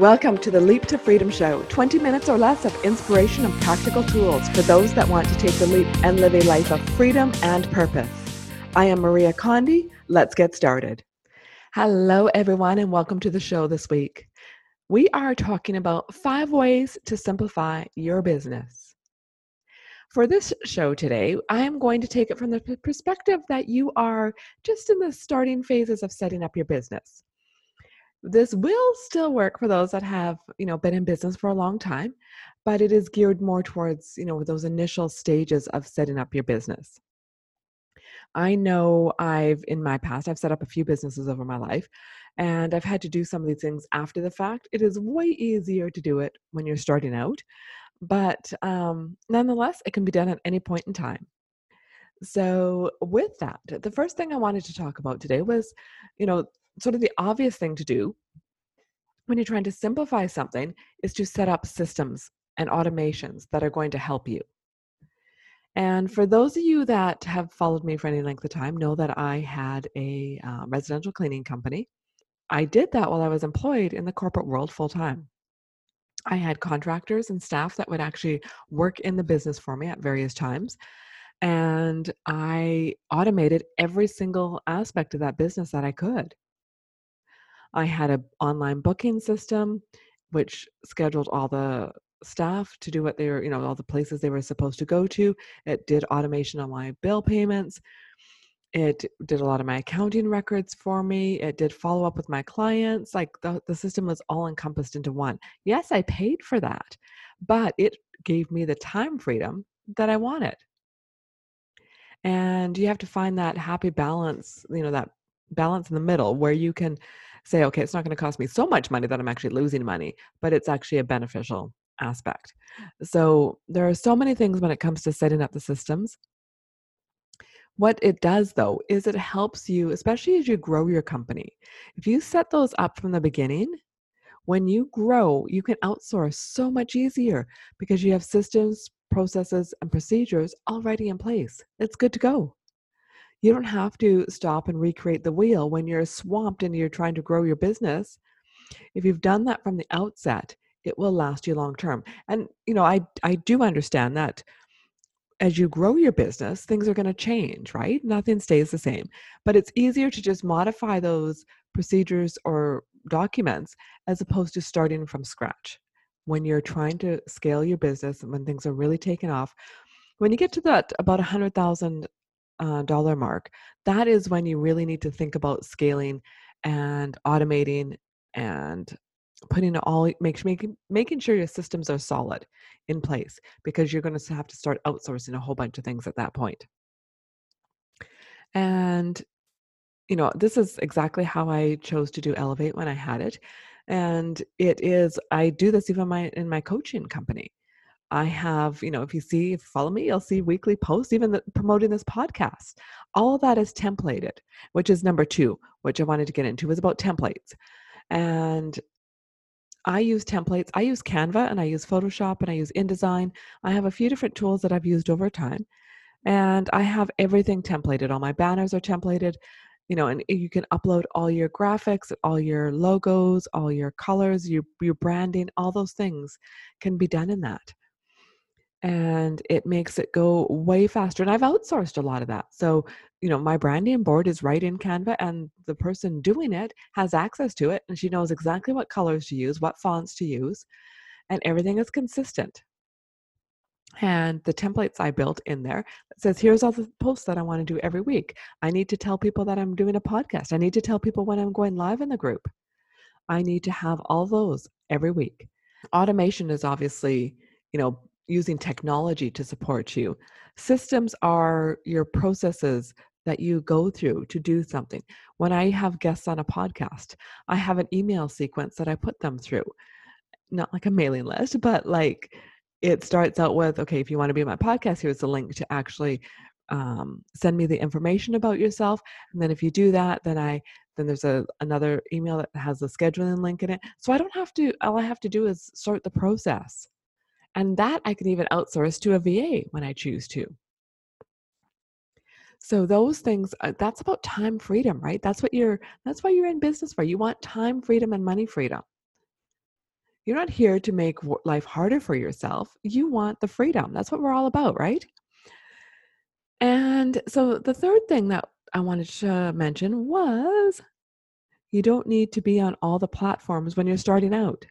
Welcome to the Leap to Freedom Show 20 minutes or less of inspiration and practical tools for those that want to take the leap and live a life of freedom and purpose. I am Maria Condi. Let's get started. Hello, everyone, and welcome to the show this week. We are talking about five ways to simplify your business. For this show today, I am going to take it from the perspective that you are just in the starting phases of setting up your business this will still work for those that have you know been in business for a long time but it is geared more towards you know those initial stages of setting up your business. I know i've in my past i've set up a few businesses over my life and i've had to do some of these things after the fact. It is way easier to do it when you're starting out but um, nonetheless it can be done at any point in time. So with that the first thing i wanted to talk about today was you know sort of the obvious thing to do when you're trying to simplify something is to set up systems and automations that are going to help you. And for those of you that have followed me for any length of time, know that I had a uh, residential cleaning company. I did that while I was employed in the corporate world full time. I had contractors and staff that would actually work in the business for me at various times. And I automated every single aspect of that business that I could. I had an online booking system, which scheduled all the staff to do what they were, you know, all the places they were supposed to go to. It did automation on my bill payments. It did a lot of my accounting records for me. It did follow up with my clients. Like the, the system was all encompassed into one. Yes, I paid for that, but it gave me the time freedom that I wanted. And you have to find that happy balance, you know, that balance in the middle where you can say, okay, it's not going to cost me so much money that I'm actually losing money, but it's actually a beneficial aspect. So there are so many things when it comes to setting up the systems. What it does though is it helps you, especially as you grow your company. If you set those up from the beginning, when you grow, you can outsource so much easier because you have systems, processes, and procedures already in place. It's good to go. You don't have to stop and recreate the wheel when you're swamped and you're trying to grow your business. If you've done that from the outset, it will last you long term. And you know, I I do understand that as you grow your business, things are going to change, right? Nothing stays the same. But it's easier to just modify those procedures or documents as opposed to starting from scratch. When you're trying to scale your business and when things are really taking off, when you get to that about a hundred thousand uh, dollar mark, that is when you really need to think about scaling and automating and putting all make, making making sure your systems are solid in place because you're going to have to start outsourcing a whole bunch of things at that point. and you know this is exactly how i chose to do elevate when i had it and it is i do this even my in my coaching company I have, you know, if you see, if you follow me, you'll see weekly posts, even the, promoting this podcast. All that is templated, which is number two, which I wanted to get into, was about templates. And I use templates. I use Canva and I use Photoshop and I use InDesign. I have a few different tools that I've used over time. And I have everything templated. All my banners are templated, you know, and you can upload all your graphics, all your logos, all your colors, your, your branding, all those things can be done in that and it makes it go way faster. And I've outsourced a lot of that. So, you know, my branding board is right in Canva, and the person doing it has access to it, and she knows exactly what colors to use, what fonts to use, and everything is consistent. And the templates I built in there says, here's all the posts that I want to do every week. I need to tell people that I'm doing a podcast. I need to tell people when I'm going live in the group. I need to have all those every week. Automation is obviously, you know, using technology to support you. Systems are your processes that you go through to do something. When I have guests on a podcast, I have an email sequence that I put them through. Not like a mailing list, but like it starts out with okay, if you want to be on my podcast, here's the link to actually um, send me the information about yourself. And then if you do that, then I then there's a another email that has a scheduling link in it. So I don't have to all I have to do is start the process. And that I can even outsource to a VA when I choose to. So those things uh, that's about time freedom, right? That's what you're that's why you're in business for. You want time freedom and money freedom. You're not here to make life harder for yourself. You want the freedom. That's what we're all about, right? And so the third thing that I wanted to mention was you don't need to be on all the platforms when you're starting out.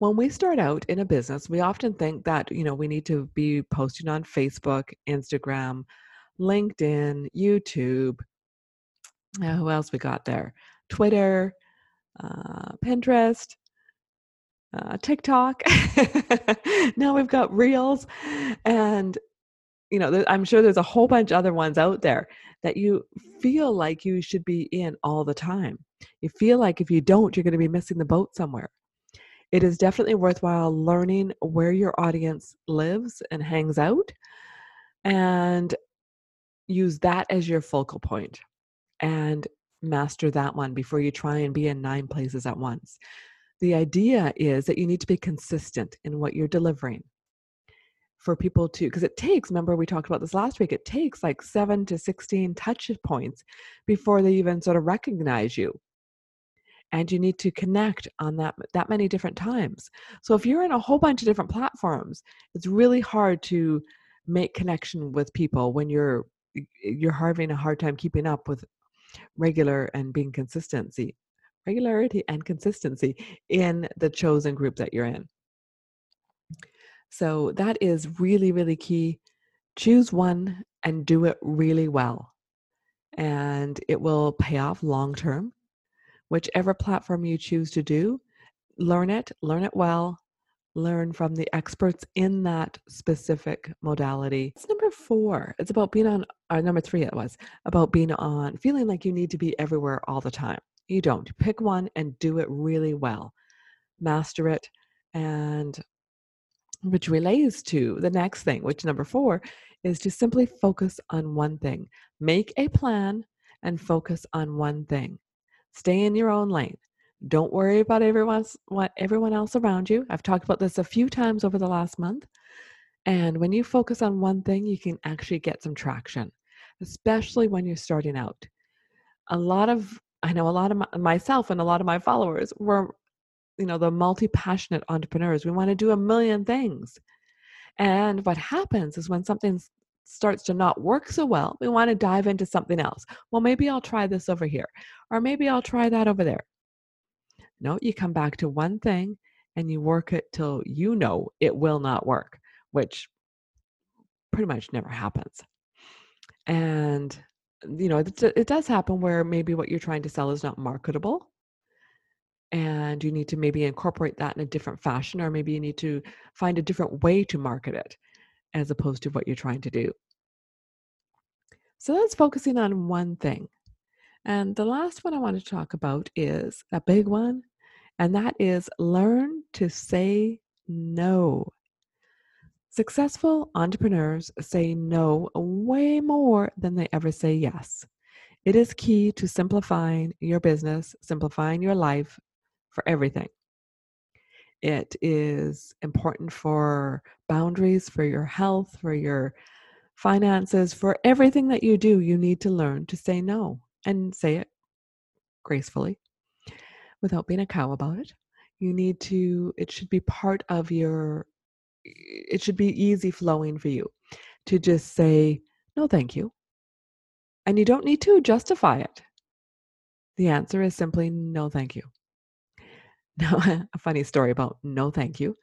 When we start out in a business, we often think that, you know, we need to be posting on Facebook, Instagram, LinkedIn, YouTube. Uh, who else we got there? Twitter, uh, Pinterest, uh, TikTok. now we've got Reels, and you know, I'm sure there's a whole bunch other ones out there that you feel like you should be in all the time. You feel like if you don't, you're going to be missing the boat somewhere. It is definitely worthwhile learning where your audience lives and hangs out and use that as your focal point and master that one before you try and be in nine places at once. The idea is that you need to be consistent in what you're delivering for people to, because it takes, remember we talked about this last week, it takes like seven to 16 touch points before they even sort of recognize you. And you need to connect on that that many different times. So if you're in a whole bunch of different platforms, it's really hard to make connection with people when you're you're having a hard time keeping up with regular and being consistency regularity and consistency in the chosen group that you're in. So that is really really key. Choose one and do it really well and it will pay off long term whichever platform you choose to do learn it learn it well learn from the experts in that specific modality. It's number four. It's about being on, uh, number three, it was about being on, feeling like you need to be everywhere all the time. You don't. Pick one and do it really well. Master it. And which relates to the next thing, which number four is to simply focus on one thing. Make a plan and focus on one thing. Stay in your own lane. Don't worry about everyone's what everyone else around you. I've talked about this a few times over the last month. And when you focus on one thing, you can actually get some traction, especially when you're starting out. A lot of I know a lot of my, myself and a lot of my followers were you know the multi-passionate entrepreneurs. We want to do a million things. And what happens is when something starts to not work so well, we want to dive into something else. Well, maybe I'll try this over here, or maybe I'll try that over there. No, you come back to one thing and you work it till you know it will not work, which pretty much never happens. And, you know, it, does happen where maybe what you're trying to sell is not marketable and you need to maybe incorporate that in a different fashion or maybe you need to find a different way to market it as opposed to what you're trying to do so that's focusing on one thing and the last one i want to talk about is a big one and that is learn to say no. Successful entrepreneurs say no way more than they ever say yes. It is key to simplifying your business, simplifying your life for everything. It is important for boundaries, for your health, for your finances, for everything that you do. You need to learn to say no and say it gracefully without being a cow about it. You need to, it should be part of your, it should be easy flowing for you to just say, no, thank you. And you don't need to justify it. The answer is simply no, thank you. Now, a funny story about no, thank you.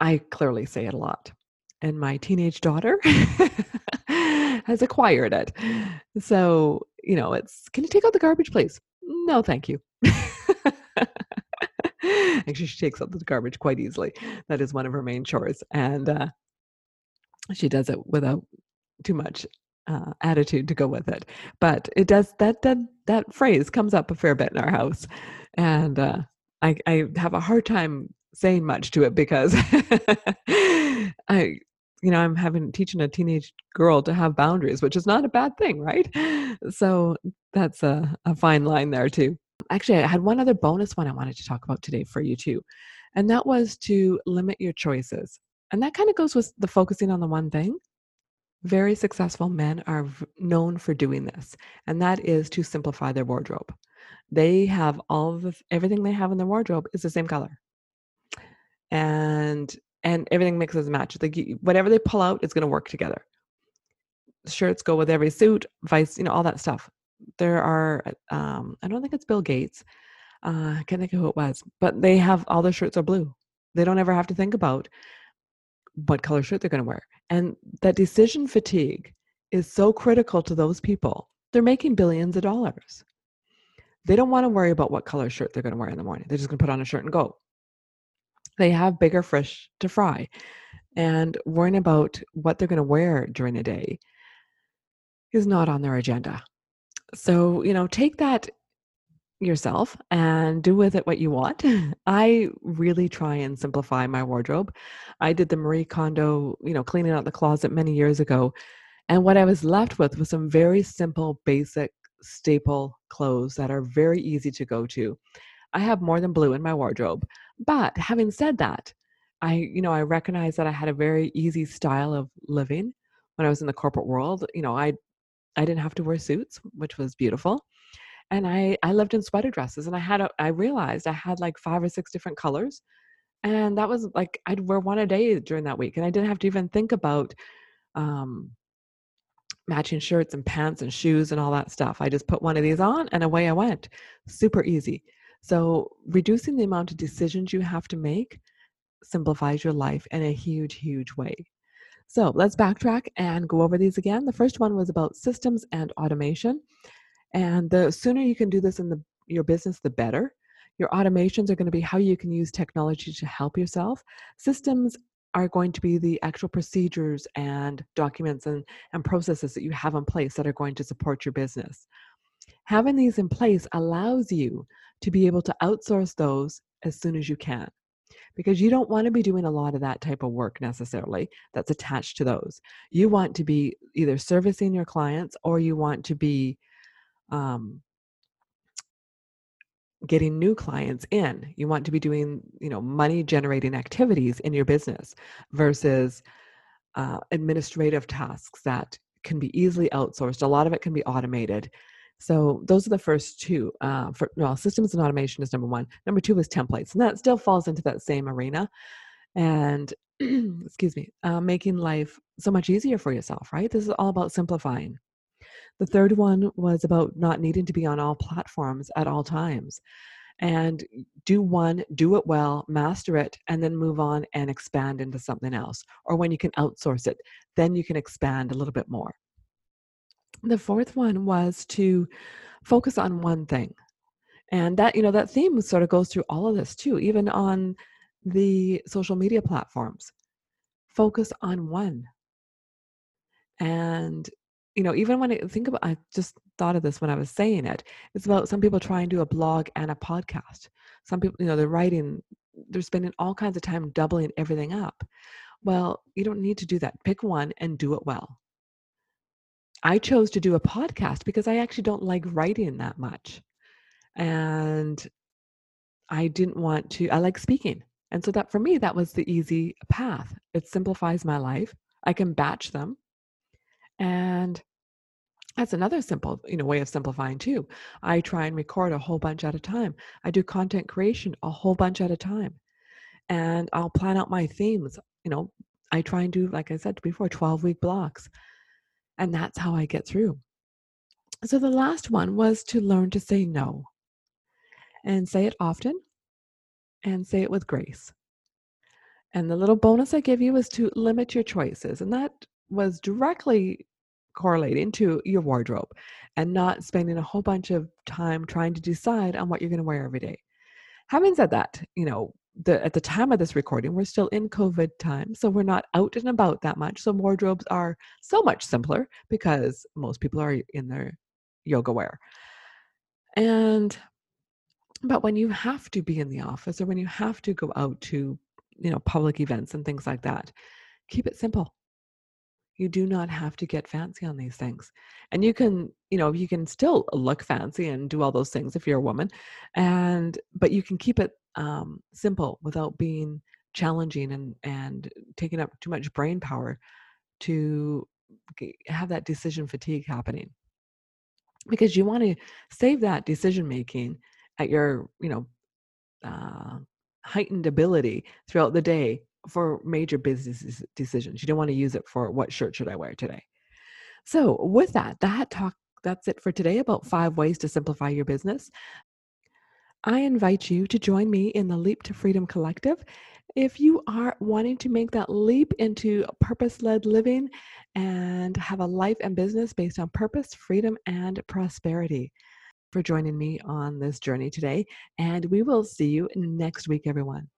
I clearly say it a lot. And my teenage daughter has acquired it. So, you know, it's can you take out the garbage, please? No, thank you. Actually, she takes out the garbage quite easily. That is one of her main chores. And uh, she does it without too much uh, attitude to go with it. But it does that that that phrase comes up a fair bit in our house, and uh, I I have a hard time saying much to it because I you know I'm having teaching a teenage girl to have boundaries, which is not a bad thing, right? So that's a, a fine line there too actually, I had one other bonus one I wanted to talk about today for you too, and that was to limit your choices. And that kind of goes with the focusing on the one thing. Very successful men are known for doing this, and that is to simplify their wardrobe. They have all the everything they have in their wardrobe is the same color. And and everything mixes and matches. Like whatever they pull out it's going to work together. Shirts go with every suit, vice, you know, all that stuff. There are, um, I don't think it's Bill Gates. Uh, I can't think of who it was, but they have all their shirts are blue. They don't ever have to think about what color shirt they're going to wear. And that decision fatigue is so critical to those people. They're making billions of dollars. They don't want to worry about what color shirt they're going to wear in the morning. They're just going to put on a shirt and go. They have bigger fish to fry. And worrying about what they're going to wear during the day is not on their agenda. So, you know, take that yourself and do with it what you want. I really try and simplify my wardrobe. I did the Marie Kondo, you know, cleaning out the closet many years ago. And what I was left with was some very simple, basic, staple clothes that are very easy to go to. I have more than blue in my wardrobe. But having said that, I, you know, I recognize that I had a very easy style of living when I was in the corporate world. You know, I I didn't have to wear suits, which was beautiful and I I lived in sweater dresses and I had a, I realized I had like five or six different colors and that was like I'd wear one a day during that week and I didn't have to even think about um matching shirts and pants and shoes and all that stuff. I just put one of these on and away I went. Super easy. So reducing the amount of decisions you have to make simplifies your life in a huge huge way. So let's backtrack and go over these again. The first one was about systems and automation. And the sooner you can do this in the, your business, the better. Your automations are going to be how you can use technology to help yourself. Systems are going to be the actual procedures and documents and, and processes that you have in place that are going to support your business. Having these in place allows you to be able to outsource those as soon as you can because you don't want to be doing a lot of that type of work necessarily that's attached to those. You want to be either servicing your clients or you want to be um, getting new clients in. You want to be doing you know money generating activities in your business versus uh, administrative tasks that can be easily outsourced. A lot of it can be automated. So those are the first two uh, for well systems and automation is number one. Number two is templates and that still falls into that same arena. And excuse me uh, making life so much easier for yourself right? This is all about simplifying the third one was about not needing to be on all platforms at all times. And do one, do it well, master it, and then move on and expand into something else. Or when you can outsource it, then you can expand a little bit more. The fourth one was to focus on one thing. And that, you know, that theme sort of goes through all of this too, even on the social media platforms. Focus on one. And you know, even when I think about, I just thought of this when I was saying it. It's about some people try and do a blog and a podcast. Some people, you know, they're writing, they're spending all kinds of time doubling everything up. Well, you don't need to do that. Pick one and do it well. I chose to do a podcast because I actually don't like writing that much. And I didn't want to, I like speaking. And so that for me, that was the easy path. It simplifies my life. I can batch them and that's another simple, you know, way of simplifying too. I try and record a whole bunch at a time. I do content creation a whole bunch at a time. And I'll plan out my themes. You know, I try and do, like I said before, 12 week blocks. And that's how I get through. So the last one was to learn to say no and say it often and say it with grace. And the little bonus I give you is to limit your choices. And that was directly correlating into your wardrobe and not spending a whole bunch of time trying to decide on what you're going to wear every day. Having said that, you know, the, at the time of this recording, we're still in COVID time, so we're not out and about that much. So wardrobes are so much simpler because most people are in their yoga wear. And but when you have to be in the office or when you have to go out to, you know, public events and things like that, keep it simple you do not have to get fancy on these things. And you can, you know, you can still look fancy and do all those things if you're a woman. And but you can keep it um, simple without being challenging and and taking up too much brain power to have that decision fatigue happening. because you want to save that decision making at your you know uh, heightened ability throughout the day for major business decisions you don't want to use it for what shirt should i wear today so with that that talk that's it for today about five ways to simplify your business I invite you to join me in the Leap to Freedom Collective. If you are wanting to make that leap into purpose led living and have a life and business based on purpose, freedom, and prosperity, for joining me on this journey today. And we will see you next week, everyone.